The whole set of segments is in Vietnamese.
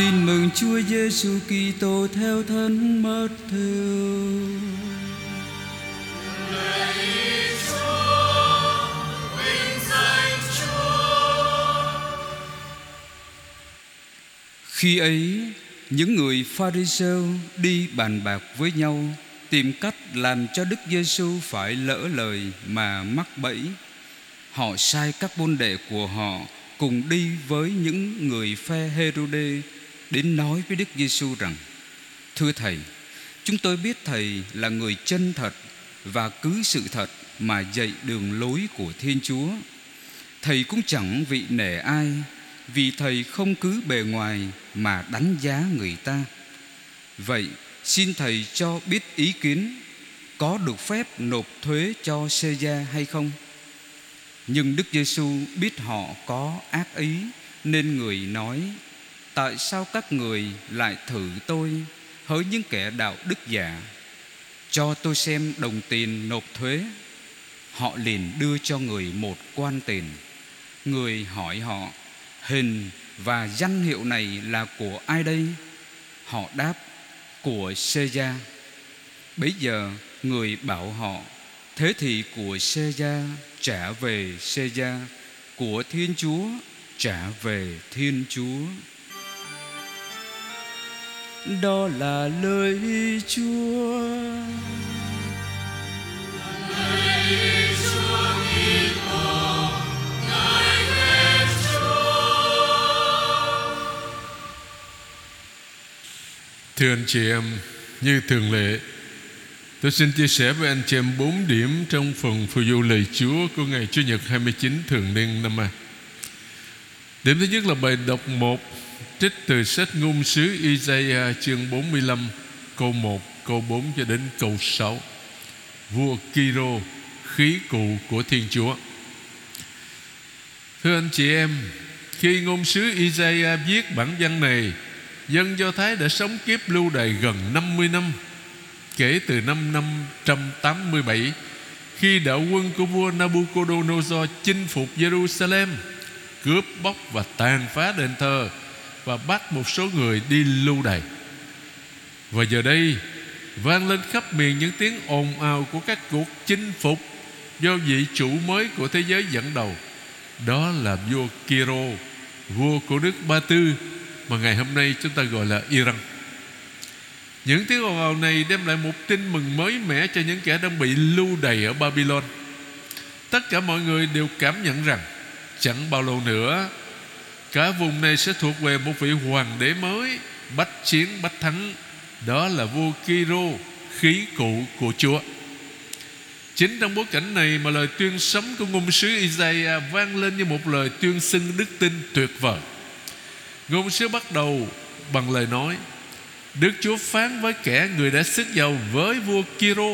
Tin mừng Chúa Giêsu Kitô theo thân mất theo. Khi ấy, những người Pharisêu đi bàn bạc với nhau tìm cách làm cho Đức Giêsu phải lỡ lời mà mắc bẫy. Họ sai các môn đệ của họ cùng đi với những người phe Herode đến nói với Đức Giêsu rằng: Thưa thầy, chúng tôi biết thầy là người chân thật và cứ sự thật mà dạy đường lối của Thiên Chúa. Thầy cũng chẳng vị nể ai vì thầy không cứ bề ngoài mà đánh giá người ta. Vậy xin thầy cho biết ý kiến có được phép nộp thuế cho Caesar hay không? Nhưng Đức Giêsu biết họ có ác ý nên người nói: Tại sao các người lại thử tôi hỡi những kẻ đạo đức giả? Cho tôi xem đồng tiền nộp thuế. Họ liền đưa cho người một quan tiền. Người hỏi họ: Hình và danh hiệu này là của ai đây? Họ đáp: Của Caesar. Bấy giờ người bảo họ: Thế thì của Caesar trả về Caesar, của Thiên Chúa trả về Thiên Chúa. Đó là lời Chúa. Thưa anh chị em, như thường lệ, tôi xin chia sẻ với anh chị em bốn điểm trong phần phù du lời Chúa của ngày Chủ nhật 29 thường niên năm A. Điểm thứ nhất là bài đọc 1 trích từ sách ngôn sứ Isaiah chương 45 câu 1, câu 4 cho đến câu 6. Vua Kiro, khí cụ của Thiên Chúa. Thưa anh chị em, khi ngôn sứ Isaiah viết bản văn này Dân Do Thái đã sống kiếp lưu đày gần 50 năm Kể từ năm 587 Khi đạo quân của vua Nabucodonosor chinh phục Jerusalem Cướp bóc và tàn phá đền thờ và bắt một số người đi lưu đày Và giờ đây, Vang lên khắp miền những tiếng ồn ào Của các cuộc chinh phục Do vị chủ mới của thế giới dẫn đầu Đó là vua Kiro, Vua của nước Ba Tư, mà ngày hôm nay chúng ta gọi là Iran. Những tiếng ồn ào này đem lại một tin mừng mới mẻ cho những kẻ đang bị lưu đày ở Babylon. Tất cả mọi người đều cảm nhận rằng, chẳng bao lâu nữa cả vùng này sẽ thuộc về một vị hoàng đế mới, bách chiến bách thắng đó là vua Kiro, khí cụ của Chúa. Chính trong bối cảnh này mà lời tuyên sấm của ngôn sứ Isaiah vang lên như một lời tuyên xưng đức tin tuyệt vời. Ngôn sứ bắt đầu bằng lời nói, Đức Chúa phán với kẻ người đã sức giàu với vua Kiro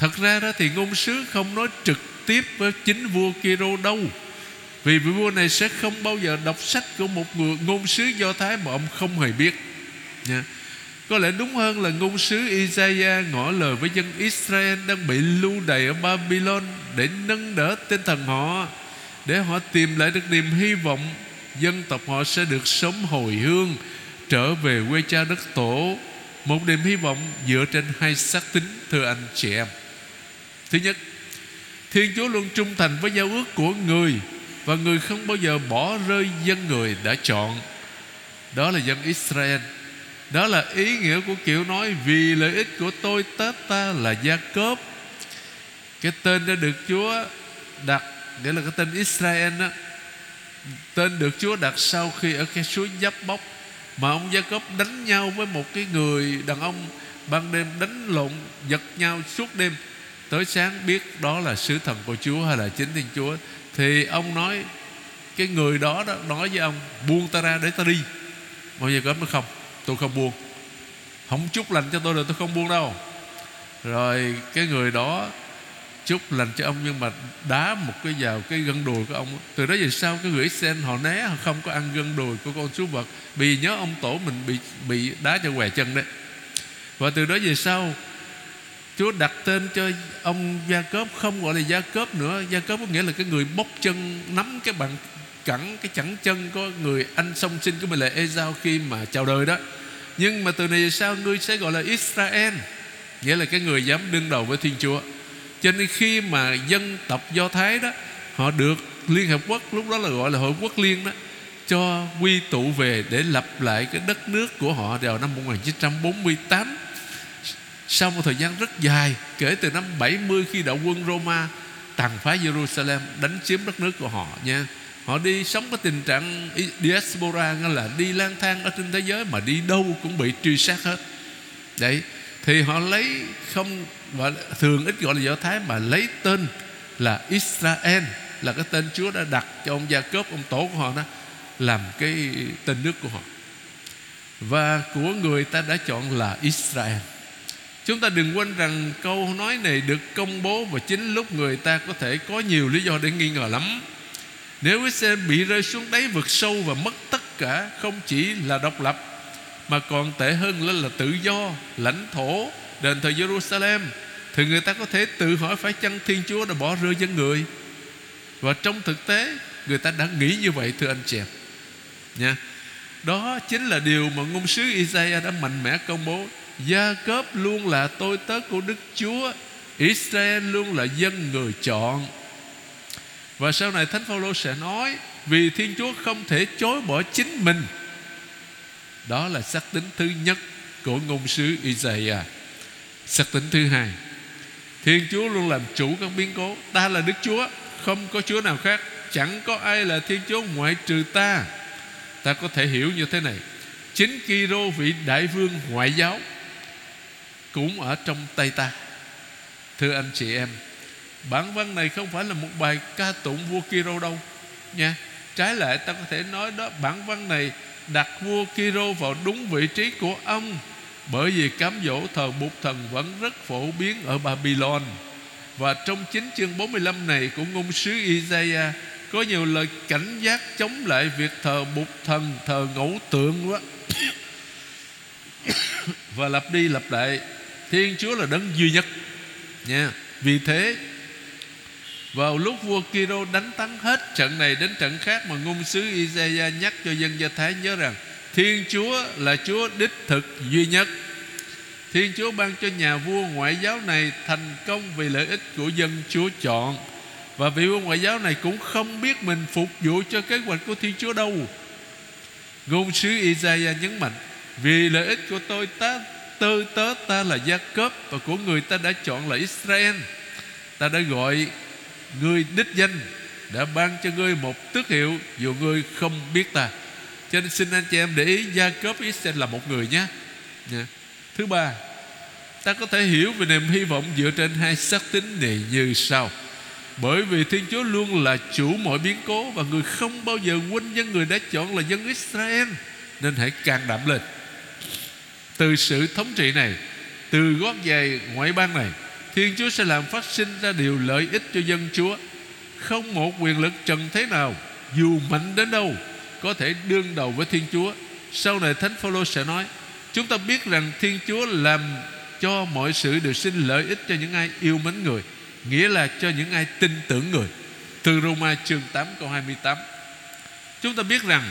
Thật ra đó thì ngôn sứ không nói trực tiếp với chính vua Kiro đâu vì vị vua này sẽ không bao giờ đọc sách của một người ngôn sứ Do Thái mà ông không hề biết. Nha. Có lẽ đúng hơn là ngôn sứ Isaiah ngỏ lời với dân Israel đang bị lưu đày ở Babylon để nâng đỡ tinh thần họ, để họ tìm lại được niềm hy vọng. Dân tộc họ sẽ được sống hồi hương, trở về quê cha đất tổ. Một niềm hy vọng dựa trên hai xác tính thưa anh chị em. Thứ nhất, thiên chúa luôn trung thành với giao ước của người và người không bao giờ bỏ rơi dân người đã chọn. Đó là dân israel. Đó là ý nghĩa của kiểu nói, vì lợi ích của tôi tết ta là gia cốp cái tên đã được chúa đặt, nghĩa là cái tên israel đó Tên được Chúa đặt sau khi ở cái suối giáp bóc Mà ông Gia Cốp đánh nhau với một cái người đàn ông Ban đêm đánh lộn, giật nhau suốt đêm. Tới sáng biết đó là sứ thần của Chúa hay là chính Thiên Chúa thì ông nói Cái người đó, đó nói với ông Buông ta ra để ta đi. Bao giờ có nó không? Tôi không buông. Không chúc lành cho tôi được tôi không buông đâu. Rồi cái người đó chúc lành cho ông nhưng mà đá một cái vào cái gân đùi của ông. Từ đó về sau cái gửi sen họ né họ không có ăn gân đùi của con súc vật. Vì nhớ ông tổ mình bị bị đá cho què chân đấy. Và từ đó về sau Chúa đặt tên cho ông Gia Cốp không gọi là Gia Cốp nữa. Gia Cốp có nghĩa là cái người bóc chân, nắm cái bàn cẳng, cái chẳng chân có người anh song sinh của mình là Esau khi mà chào đời đó. Nhưng mà từ này sao sau, ngươi sẽ gọi là Israel, nghĩa là cái người dám đương đầu với Thiên Chúa. Cho nên khi mà dân tộc Do Thái đó, họ được Liên Hợp Quốc, lúc đó là gọi là Hội Quốc Liên đó, cho quy tụ về để lập lại cái đất nước của họ vào năm 1948 sau một thời gian rất dài, kể từ năm 70 khi đạo quân Roma tàn phá Jerusalem, đánh chiếm đất nước của họ nha. Họ đi sống cái tình trạng diaspora, nghĩa là đi lang thang ở trên thế giới mà đi đâu cũng bị truy sát hết. Đấy, thì họ lấy không, gọi thường ít gọi là do thái mà lấy tên là Israel, là cái tên Chúa đã đặt cho ông Gia Cốp ông tổ của họ đó, làm cái tên nước của họ. Và của người ta đã chọn là Israel. Chúng ta đừng quên rằng câu nói này được công bố Và chính lúc người ta có thể có nhiều lý do để nghi ngờ lắm. Nếu Israel bị rơi xuống đáy vực sâu Và mất tất cả Không chỉ là độc lập Mà còn tệ hơn là, là tự do Lãnh thổ Đền thờ Jerusalem Thì người ta có thể tự hỏi Phải chăng Thiên Chúa đã bỏ rơi dân người? Và trong thực tế Người ta đã nghĩ như vậy thưa anh chị em. Nha. Đó chính là điều mà ngôn sứ Isaiah đã mạnh mẽ công bố. Gia Cốp luôn là tôi tớ của Đức Chúa, Israel luôn là dân người chọn. Và sau này Thánh Phaolô sẽ nói, Vì Thiên Chúa không thể chối bỏ chính mình. Đó là sắc tính thứ nhất của ngôn sứ Isaiah. Sắc tính thứ hai, Thiên Chúa luôn làm chủ các biến cố. Ta là Đức Chúa, Không có Chúa nào khác. Chẳng có ai là Thiên Chúa ngoại trừ ta. Ta có thể hiểu như thế này. Chính Kiro vị đại vương ngoại giáo cũng ở trong tay ta. Thưa anh chị em, bản văn này không phải là một bài ca tụng vua Kiro đâu, nha. Trái lại ta có thể nói đó, bản văn này đặt vua Kiro vào đúng vị trí của ông. Bởi vì cám dỗ thờ bụt thần vẫn rất phổ biến ở Babylon. Và trong chính chương 45 này của ngôn sứ Isaiah, có nhiều lời cảnh giác chống lại việc thờ bụt thần, thờ ngẫu tượng quá và lặp đi lặp lại Thiên Chúa là đấng duy nhất. Nha. Vì thế, vào lúc vua Kiro đánh thắng hết trận này đến trận khác mà ngôn sứ Isaiah nhắc cho dân gia Thái nhớ rằng, Thiên Chúa là Chúa đích thực duy nhất. Thiên Chúa ban cho nhà vua ngoại giáo này thành công vì lợi ích của dân Chúa chọn. Và vị vua ngoại giáo này cũng không biết mình phục vụ cho kế hoạch của Thiên Chúa đâu. Ngôn sứ Isaiah nhấn mạnh, Vì lợi ích của tôi, ta Tư tớ ta là gia cấp và của người ta đã chọn là Israel. Ta đã gọi ngươi đích danh, đã ban cho ngươi một tước hiệu dù ngươi không biết ta. Cho nên xin anh chị em để ý gia cấp Israel là một người nhé. Thứ ba, ta có thể hiểu về niềm hy vọng dựa trên hai sắc tính này như sau. Bởi vì Thiên Chúa luôn là chủ mọi biến cố Và người không bao giờ quên dân người đã chọn là dân Israel, Nên hãy càng đảm lên từ sự thống trị này, từ gót giày ngoại bang này, Thiên Chúa sẽ làm phát sinh ra điều lợi ích cho dân Chúa. Không một quyền lực trần thế nào, Dù mạnh đến đâu, Có thể đương đầu với Thiên Chúa. Sau này Thánh Phaolô sẽ nói, Chúng ta biết rằng Thiên Chúa làm cho mọi sự đều sinh lợi ích cho những ai yêu mến người, Nghĩa là cho những ai tin tưởng người. Từ Roma chương 8 câu 28 Chúng ta biết rằng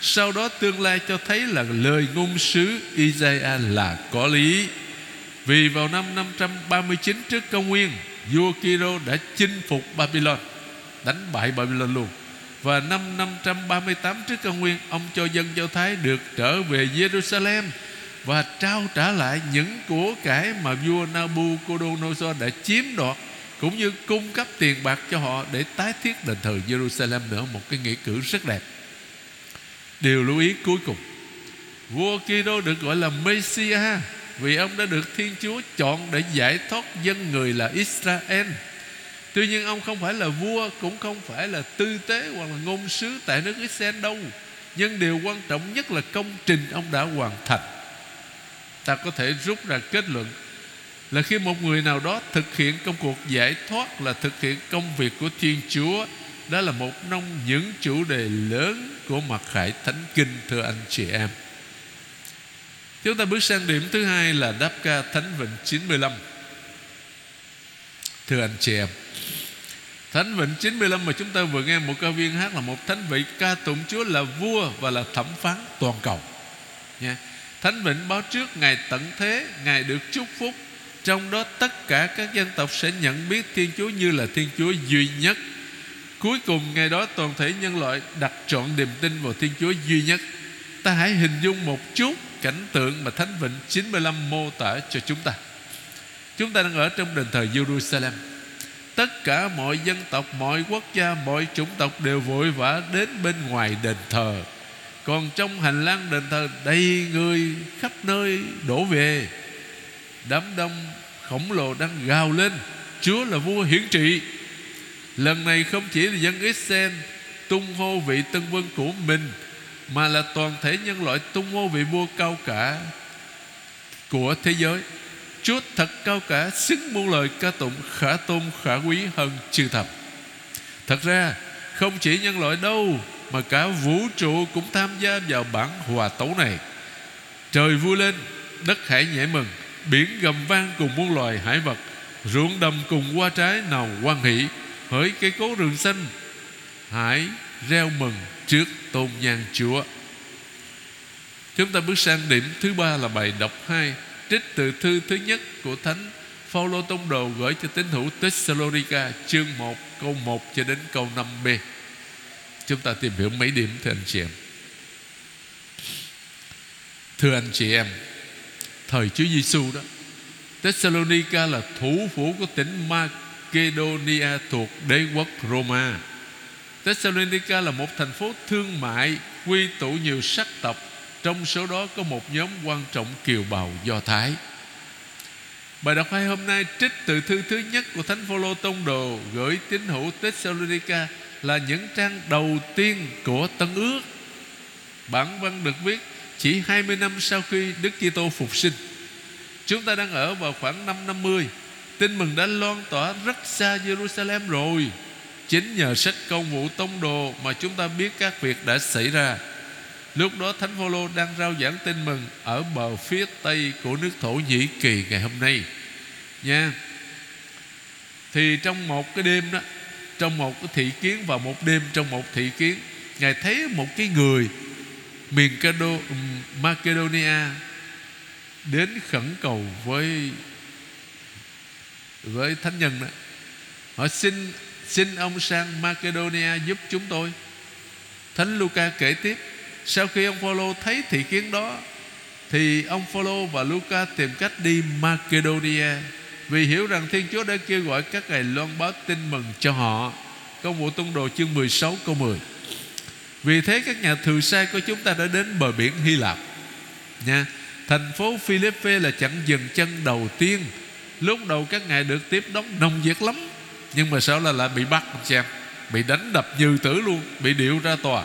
sau đó tương lai cho thấy là lời ngôn sứ Isaiah là có lý. Vì vào năm 539 trước công nguyên, Vua Kiro đã chinh phục Babylon, Đánh bại Babylon luôn. Và năm 538 trước công nguyên, Ông cho dân Do Thái được trở về Jerusalem Và trao trả lại những của cải mà vua Nabucodonosor đã chiếm đoạt, Cũng như cung cấp tiền bạc cho họ Để tái thiết đền thờ Jerusalem nữa. Một cái nghĩa cử rất đẹp. Điều lưu ý cuối cùng. Vua Kitô được gọi là Messiah Vì ông đã được Thiên Chúa chọn Để giải thoát dân người là Israel. Tuy nhiên ông không phải là vua, Cũng không phải là tư tế Hoặc là ngôn sứ tại nước Israel đâu. Nhưng điều quan trọng nhất là công trình Ông đã hoàn thành. Ta có thể rút ra kết luận Là khi một người nào đó thực hiện công cuộc giải thoát Là thực hiện công việc của Thiên Chúa đó là một trong những chủ đề lớn của mặt khải thánh kinh thưa anh chị em Chúng ta bước sang điểm thứ hai là đáp ca Thánh Vịnh 95 Thưa anh chị em Thánh vịnh 95 mà chúng ta vừa nghe một ca viên hát là một thánh vị ca tụng Chúa là vua và là thẩm phán toàn cầu. Nha. Thánh vịnh báo trước Ngài tận thế, Ngài được chúc phúc. Trong đó tất cả các dân tộc sẽ nhận biết Thiên Chúa như là Thiên Chúa duy nhất. Cuối cùng ngày đó toàn thể nhân loại đặt trọn niềm tin vào Thiên Chúa duy nhất. Ta hãy hình dung một chút cảnh tượng mà Thánh Vịnh 95 mô tả cho chúng ta. Chúng ta đang ở trong đền thờ Jerusalem Tất cả mọi dân tộc, mọi quốc gia, mọi chủng tộc đều vội vã đến bên ngoài đền thờ. Còn trong hành lang đền thờ đầy người khắp nơi đổ về. Đám đông khổng lồ đang gào lên Chúa là vua hiển trị Lần này không chỉ là dân Israel tung hô vị tân vương của mình, Mà là toàn thể nhân loại tung hô vị vua cao cả Của thế giới. Chúa thật cao cả, Xứng muôn lời ca tụng khả tôn, khả quý hơn chư thập. Thật ra, không chỉ nhân loại đâu, Mà cả vũ trụ cũng tham gia vào bản hòa tấu này. Trời vui lên, Đất hải nhảy mừng, Biển gầm vang cùng muôn loài hải vật, Ruộng đầm cùng hoa trái nào quan hỷ. Hỡi cây cố rừng xanh Hãy reo mừng trước tôn nhan Chúa Chúng ta bước sang điểm thứ ba là bài đọc 2 trích từ thư thứ nhất của Thánh Phaolô Tông Đồ gửi cho tín hữu Thessalonica chương 1 câu 1 cho đến câu 5b. Chúng ta tìm hiểu mấy điểm thưa anh chị em. Thưa anh chị em, thời Chúa Giêsu đó, Thessalonica là thủ phủ của tỉnh Macedonia thuộc đế quốc Roma. Thessalonica là một thành phố thương mại, quy tụ nhiều sắc tộc trong số đó có một nhóm quan trọng kiều bào Do Thái Bài đọc hai hôm nay trích từ thư thứ nhất của Thánh Phaolô Tông Đồ gửi tín hữu Thessalonica là những trang đầu tiên của Tân Ước. Bản văn được viết chỉ 20 năm sau khi Đức Kitô phục sinh. Chúng ta đang ở vào khoảng năm 50. Tin mừng đã loan tỏa rất xa Jerusalem rồi. Chính nhờ sách công vụ tông đồ mà chúng ta biết các việc đã xảy ra. Lúc đó Thánh Phaolô đang rao giảng tin mừng Ở bờ phía tây của nước Thổ Nhĩ Kỳ ngày hôm nay. Nha. Thì trong một cái đêm đó Trong một cái thị kiến và một đêm trong một thị kiến Ngài thấy một cái người Miền Cado, Macedonia Đến khẩn cầu với với thánh nhân đó. Họ xin Xin ông sang Macedonia giúp chúng tôi. Thánh Luca kể tiếp, sau khi ông Phaolô thấy thị kiến đó, Thì ông Phaolô và Luca tìm cách đi Macedonia Vì hiểu rằng Thiên Chúa đã kêu gọi các ngài loan báo tin mừng cho họ. Công vụ tung đồ chương 16 câu 10 Vì thế các nhà thừa sai của chúng ta đã đến bờ biển Hy Lạp. Nha, Thành phố Philippe là chặng dừng chân đầu tiên Lúc đầu các ngài được tiếp đón nồng nhiệt lắm, Nhưng mà sau là lại bị bắt xem Bị đánh đập như tử luôn, Bị điệu ra tòa.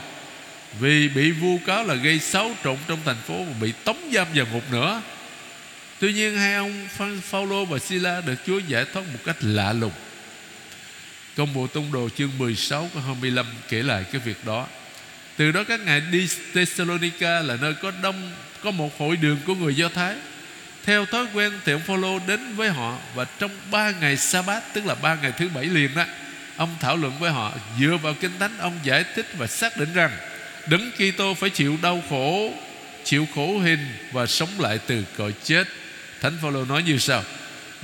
Vì bị vu cáo là gây xáo trộn trong thành phố Và bị tống giam vào ngục nữa. Tuy nhiên hai ông Phaolô và Sila Được Chúa giải thoát một cách lạ lùng. Công vụ Tông Đồ chương 16 câu 25 kể lại cái việc đó. Từ đó các ngài đi Thessalonica là nơi có đông, Có một hội đường của người Do Thái. Theo thói quen thì ông Phaolô đến với họ Và trong ba ngày sa bát Tức là ba ngày thứ bảy liền đó, Ông thảo luận với họ Dựa vào Kinh Thánh, Ông giải thích và xác định rằng Đấng Kitô phải chịu đau khổ, Chịu khổ hình Và sống lại từ cõi chết. Thánh Phaolô nói như sau,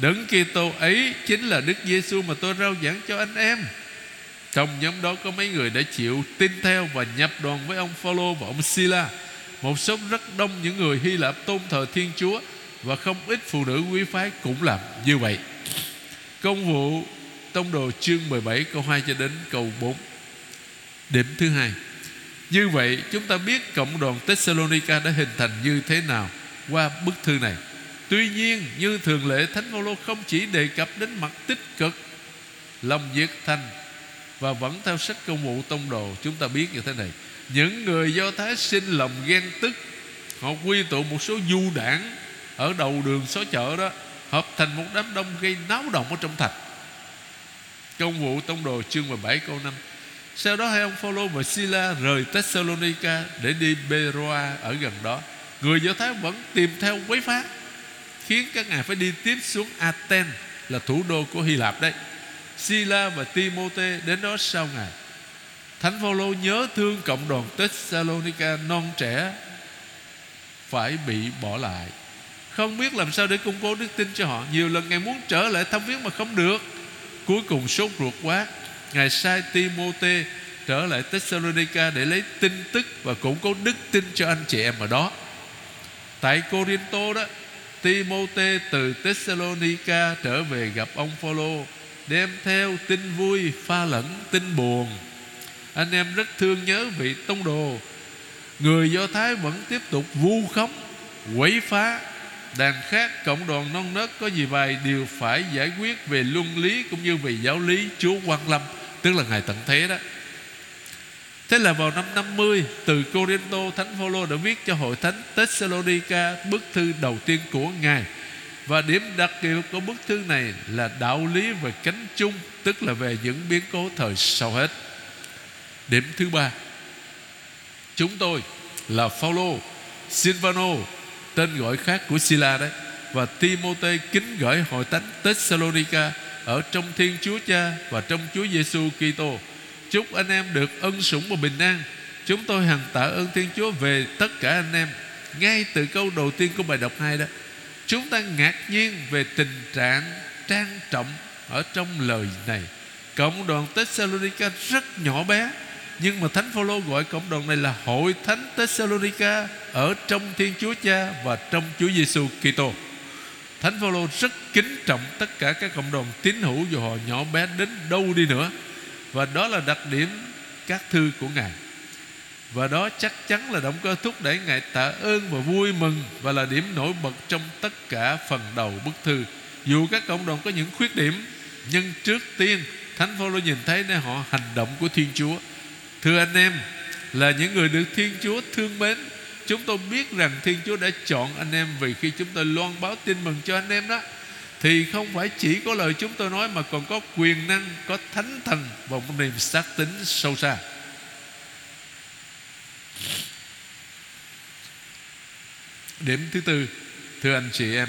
Đấng Kitô ấy chính là Đức Giêsu mà tôi rao giảng cho anh em. Trong nhóm đó có mấy người đã chịu tin theo Và nhập đoàn với ông Phaolô và ông Sila, Một số rất đông những người Hy Lạp tôn thờ Thiên Chúa và không ít phụ nữ quý phái cũng làm như vậy Công vụ Tông đồ chương 17 câu 2 cho đến câu 4 Điểm thứ hai như vậy, chúng ta biết cộng đoàn Thessalonica đã hình thành như thế nào qua bức thư này. Tuy nhiên, như thường lệ, Thánh Phaolô không chỉ đề cập đến mặt tích cực, lòng nhiệt thành và vẫn theo sách công vụ tông đồ chúng ta biết như thế này. Những người Do Thái sinh lòng ghen tức, Họ quy tụ một số du đảng ở đầu đường xó chợ đó Hợp thành một đám đông gây náo động ở trong thành Công vụ tông đồ chương 17 câu 5 sau đó hai ông Phaolô và Sila rời Thessalonica để đi Beroa ở gần đó. Người Do Thái vẫn tìm theo quấy phá, khiến các ngài phải đi tiếp xuống Athens là thủ đô của Hy Lạp đấy. Sila và Timote đến đó sau Ngài Thánh Phaolô nhớ thương cộng đoàn Thessalonica non trẻ phải bị bỏ lại không biết làm sao để củng cố đức tin cho họ. Nhiều lần ngài muốn trở lại thăm viếng mà không được. Cuối cùng sốt ruột quá, ngài sai Timote trở lại Thessalonica để lấy tin tức và củng cố đức tin cho anh chị em ở đó. Tại Corinto đó Timote từ Thessalonica trở về gặp ông Phaolô, đem theo tin vui, pha lẫn tin buồn. Anh em rất thương nhớ vị tông đồ. Người do thái vẫn tiếp tục vu khống, quấy phá đàn khác cộng đoàn non nớt có gì vài điều phải giải quyết về luân lý cũng như về giáo lý chúa quan lâm, tức là ngài tận thế đó. Thế là vào năm 50 Từ Corinto, Thánh Phaolô đã viết cho hội thánh Thessalonica Bức thư đầu tiên của Ngài. Và điểm đặc biệt của bức thư này Là đạo lý về cánh chung, Tức là về những biến cố thời sau hết. Điểm thứ ba, Chúng tôi là Phaolô, Silvano Tên gọi khác của Sila đấy. Và Timôte kính gửi hội thánh Thessalonica Ở trong Thiên Chúa Cha Và trong Chúa Giêsu Kitô. Chúc anh em được ân sủng và bình an. Chúng tôi hằng tạ ơn Thiên Chúa Về tất cả anh em. Ngay từ câu đầu tiên của bài đọc 2 đó, Chúng ta ngạc nhiên về tình trạng trang trọng Ở trong lời này. Cộng đoàn Thessalonica rất nhỏ bé nhưng mà Thánh Phaolô gọi cộng đồng này là hội thánh Thessalonica ở trong Thiên Chúa Cha và trong Chúa Giêsu Kitô. Thánh Phaolô rất kính trọng tất cả các cộng đồng tín hữu dù họ nhỏ bé đến đâu đi nữa. Và đó là đặc điểm các thư của Ngài. Và đó chắc chắn là động cơ thúc đẩy Ngài tạ ơn và vui mừng Và là điểm nổi bật trong tất cả phần đầu bức thư Dù các cộng đồng có những khuyết điểm, Nhưng trước tiên Thánh Phaolô nhìn thấy nơi họ hành động của Thiên Chúa Thưa anh em, Là những người được Thiên Chúa thương mến, Chúng tôi biết rằng Thiên Chúa đã chọn anh em Vì khi chúng tôi loan báo tin mừng cho anh em đó, Thì không phải chỉ có lời chúng tôi nói Mà còn có quyền năng, Có thánh thần Và một niềm xác tính sâu xa. Điểm thứ tư, Thưa anh chị em,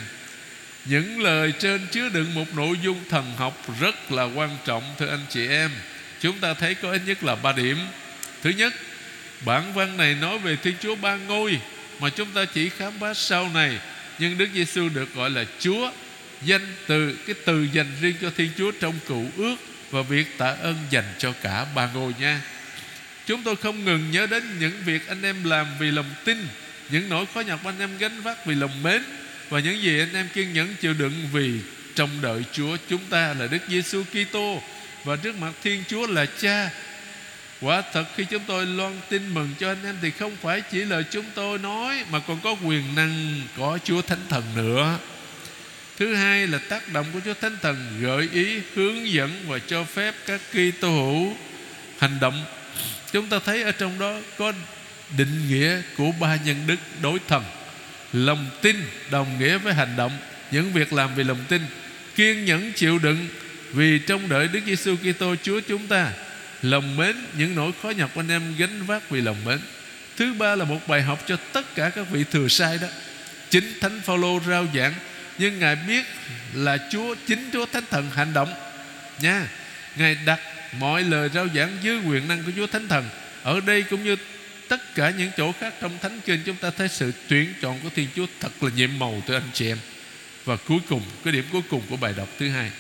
Những lời trên chứa đựng một nội dung thần học Rất là quan trọng, Thưa anh chị em. Chúng ta thấy có ít nhất là ba điểm. Thứ nhất, Bản văn này nói về Thiên Chúa ba ngôi Mà chúng ta chỉ khám phá sau này Nhưng Đức Giêsu được gọi là Chúa, Danh từ, Cái từ dành riêng cho Thiên Chúa trong cựu ước Và việc tạ ơn dành cho cả ba ngôi nha Chúng tôi không ngừng nhớ đến những việc anh em làm vì lòng tin, Những nỗi khó nhọc anh em gánh vác vì lòng mến, Và những gì anh em kiên nhẫn chịu đựng vì trong đợi Chúa chúng ta là Đức Giêsu Kitô và trước mặt Thiên Chúa là Cha. Quả thật khi chúng tôi loan tin mừng cho anh em thì không phải chỉ lời chúng tôi nói mà còn có quyền năng có Chúa Thánh Thần nữa. Thứ hai là tác động của Chúa Thánh Thần gợi ý, hướng dẫn và cho phép các Kitô hữu hành động. Chúng ta thấy ở trong đó có định nghĩa của ba nhân đức đối thần. Lòng tin đồng nghĩa với hành động, những việc làm vì lòng tin, kiên nhẫn chịu đựng vì trong đợi Đức Giêsu Kitô Chúa chúng ta Lòng mến, những nỗi khó nhọc anh em gánh vác vì lòng mến. Thứ ba là một bài học cho tất cả các vị thừa sai đó. Chính Thánh Phaolô rao giảng, Nhưng Ngài biết là Chúa, Chính Chúa Thánh Thần hành động. Nha, Ngài đặt mọi lời rao giảng dưới quyền năng của Chúa Thánh Thần. Ở đây cũng như tất cả những chỗ khác trong Thánh Kinh, Chúng ta thấy sự tuyển chọn của Thiên Chúa thật là nhiệm màu từ anh chị em. Và cuối cùng, Cái điểm cuối cùng của bài đọc thứ hai.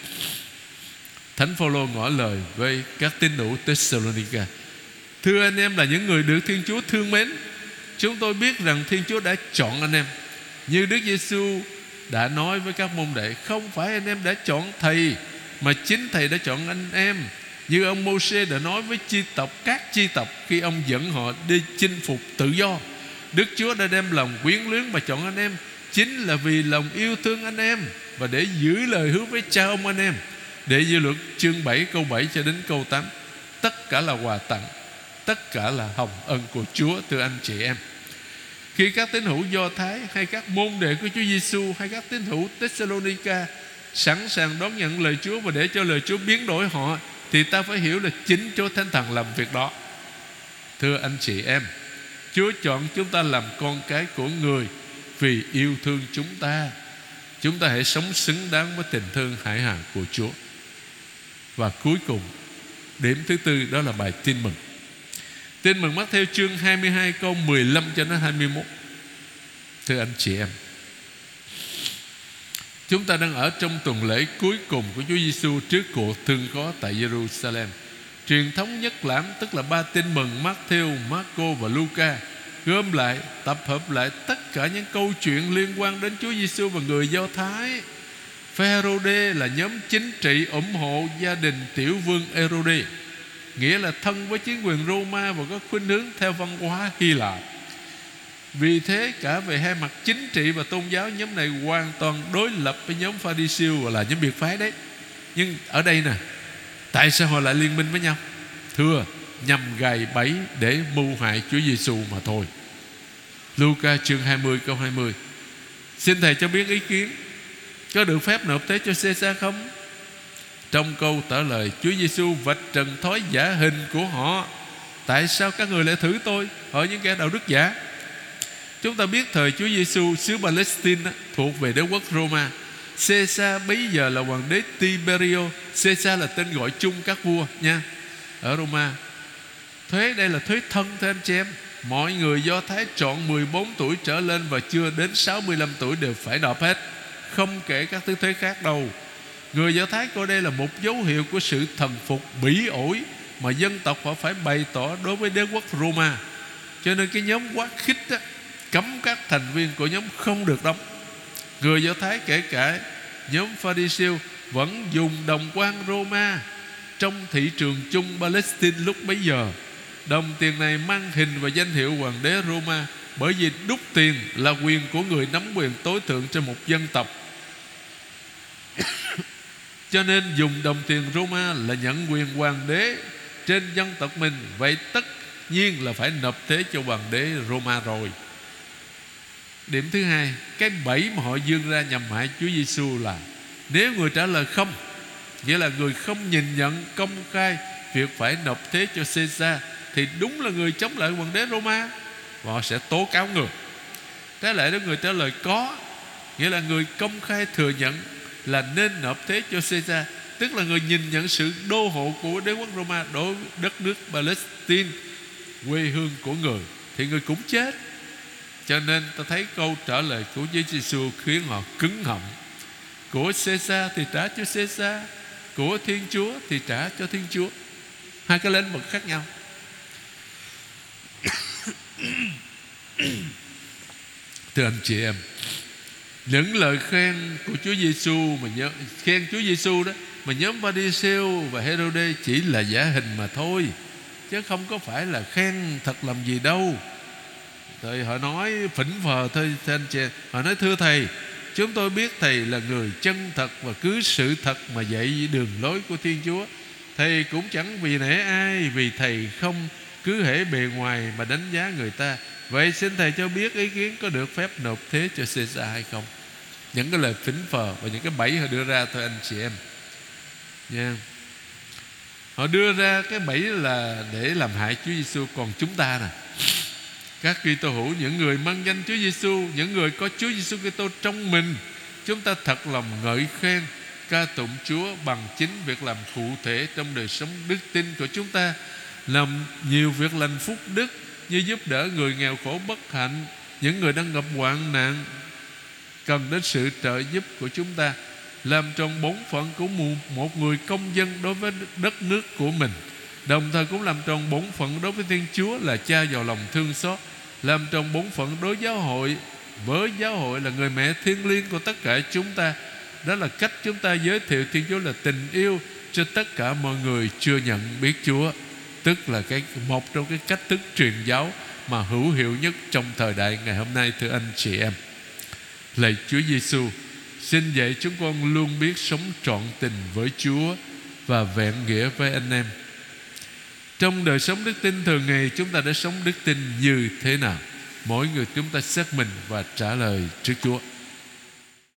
Thánh Phaolô ngỏ lời với các tín hữu Thessalonica. Thưa anh em là những người được Thiên Chúa thương mến. Chúng tôi biết rằng Thiên Chúa đã chọn anh em. Như Đức Giêsu đã nói với các môn đệ, Không phải anh em đã chọn thầy, Mà chính thầy đã chọn anh em. Như ông Môsê đã nói với chi tộc, Các chi tộc, khi ông dẫn họ đi chinh phục tự do, Đức Chúa đã đem lòng quyến luyến và chọn anh em, Chính là vì lòng yêu thương anh em Và để giữ lời hứa với cha ông anh em để dư luật chương 7 câu 7 cho đến câu 8 Tất cả là quà tặng, Tất cả là hồng ân của Chúa, Thưa anh chị em. Khi các tín hữu Do Thái Hay các môn đệ của Chúa Giêsu Hay các tín hữu Thessalonica Sẵn sàng đón nhận lời Chúa Và để cho lời Chúa biến đổi họ, Thì ta phải hiểu là chính Chúa Thánh Thần làm việc đó. Thưa anh chị em, Chúa chọn chúng ta làm con cái của người Vì yêu thương chúng ta. Chúng ta hãy sống xứng đáng với tình thương hải hà của Chúa và cuối cùng điểm thứ tư đó là bài tin mừng tin mừng mắt theo chương 22 câu 15 cho đến 21 thưa anh chị em Chúng ta đang ở trong tuần lễ cuối cùng của Chúa Giêsu trước cuộc thương khó tại Jerusalem. Truyền thống nhất lãm tức là ba tin mừng Matthew, Marco và Luca gom lại, tập hợp lại tất cả những câu chuyện liên quan đến Chúa Giêsu và người Do Thái. Phaerode là nhóm chính trị ủng hộ gia đình tiểu vương Herode, nghĩa là thân với chính quyền Roma và có khuynh hướng theo văn hóa Hy Lạp. Vì thế cả về hai mặt chính trị và tôn giáo Nhóm này hoàn toàn đối lập với nhóm Pharisêu Và là nhóm biệt phái đấy. Nhưng ở đây nè Tại sao họ lại liên minh với nhau? Thưa nhằm gài bẫy để mưu hại Chúa Giêsu mà thôi. Luca chương 20 câu 20 Xin Thầy cho biết ý kiến. Có được phép nộp thế cho Caesar không Trong câu trả lời, Chúa Giêsu vạch trần thói giả hình của họ Tại sao các người lại thử tôi Hỏi những kẻ đạo đức giả Chúng ta biết thời Chúa Giêsu xứ Palestine thuộc về đế quốc Roma. Caesar bây giờ là hoàng đế Tiberio. Caesar là tên gọi chung các vua, nha. Ở Roma. Thuế đây là thuế thân, thưa anh chị em. Mọi người Do Thái chọn 14 tuổi trở lên và chưa đến 65 tuổi đều phải nộp hết. Không kể các tư thế khác đâu. Người Do Thái coi đây là một dấu hiệu của sự thần phục bỉ ổi mà dân tộc họ phải bày tỏ đối với đế quốc Roma. Cho nên cái nhóm quá khích đó, cấm các thành viên của nhóm không được đóng người do thái kể cả nhóm pharisêu vẫn dùng đồng quan roma trong thị trường chung palestine lúc bấy giờ đồng tiền này mang hình và danh hiệu hoàng đế roma bởi vì đúc tiền là quyền của người nắm quyền tối thượng trên một dân tộc cho nên dùng đồng tiền Roma là nhận quyền hoàng đế trên dân tộc mình. Vậy tất nhiên là phải nộp thế cho hoàng đế Roma rồi. Điểm thứ hai, Cái bẫy mà họ dương ra nhằm hại Chúa Giêsu là Nếu người trả lời không, Nghĩa là người không nhìn nhận, công khai Việc phải nộp thế cho Caesar, Thì đúng là người chống lại hoàng đế Roma. Và họ sẽ tố cáo người Trái lại nếu người trả lời có, Nghĩa là người công khai thừa nhận là nên nộp thế cho Caesar Tức là người nhìn nhận sự đô hộ của đế quốc Roma Đối với đất nước Palestine Quê hương của người Thì người cũng chết cho nên ta thấy câu trả lời của Chúa Giêsu khiến họ cứng họng. Của Caesar thì trả cho Caesar, của Thiên Chúa thì trả cho Thiên Chúa. Hai cái lĩnh vực khác nhau. Thưa anh chị em, những lời khen của Chúa Giêsu mà nhớ, khen Chúa Giêsu đó mà nhóm Pharisêu và Herode chỉ là giả hình mà thôi chứ không có phải là khen thật làm gì đâu. Thì họ nói phỉnh phờ thôi anh chị Họ nói thưa thầy Chúng tôi biết thầy là người chân thật Và cứ sự thật mà dạy đường lối của Thiên Chúa. Thầy cũng chẳng vì nể ai Vì thầy không cứ hễ bề ngoài Mà đánh giá người ta. Vậy xin thầy cho biết ý kiến có được phép nộp thế cho Caesar hay không? Những cái lời phỉnh phờ Và những cái bẫy họ đưa ra thôi, anh chị em. Nha. Yeah. Họ đưa ra cái bẫy là để làm hại Chúa Giêsu Còn chúng ta nè. Các Kitô hữu, những người mang danh Chúa Giêsu những người có Chúa Giêsu Kitô trong mình, chúng ta thật lòng ngợi khen, ca tụng Chúa bằng chính việc làm cụ thể trong đời sống đức tin của chúng ta, làm nhiều việc lành phúc đức như giúp đỡ người nghèo khổ bất hạnh, những người đang gặp hoạn nạn, cần đến sự trợ giúp của chúng ta, làm tròn bổn phận của một người công dân đối với đất nước của mình. Đồng thời cũng làm tròn bổn phận đối với Thiên Chúa là cha giàu lòng thương xót, làm tròn bổn phận đối giáo hội, với giáo hội là người mẹ thiên liêng của tất cả chúng ta. Đó là cách chúng ta giới thiệu Thiên Chúa là tình yêu cho tất cả mọi người chưa nhận biết Chúa tức là cái, một trong cái cách thức truyền giáo mà hữu hiệu nhất trong thời đại ngày hôm nay, thưa anh chị em. Lạy Chúa Giêsu xin dạy chúng con luôn biết sống trọn tình với Chúa và vẹn nghĩa với anh em. Trong đời sống đức tin thường ngày, Chúng ta đã sống đức tin như thế nào? Mỗi người chúng ta xác mình và trả lời trước Chúa.